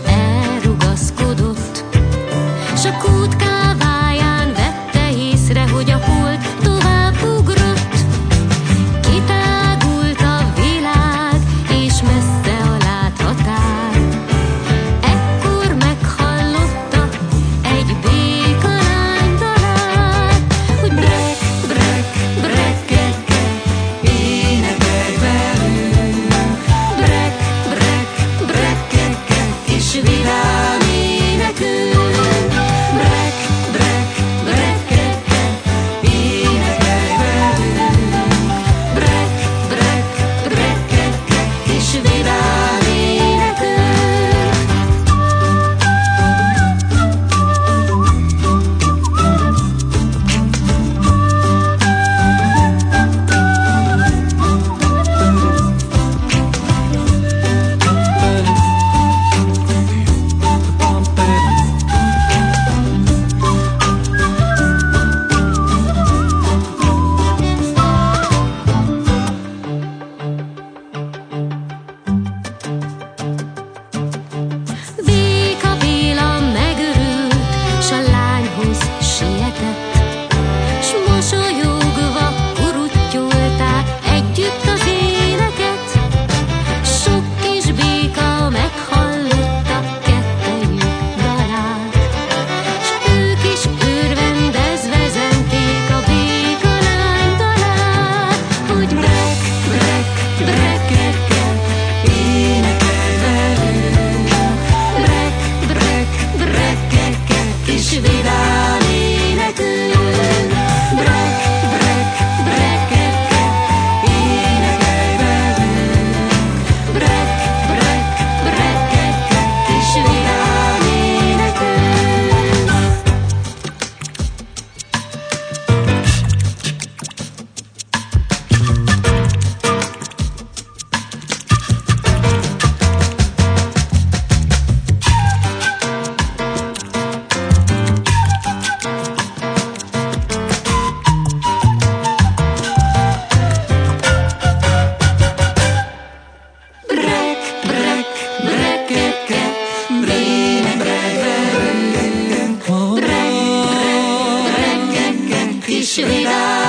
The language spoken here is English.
and Shirina.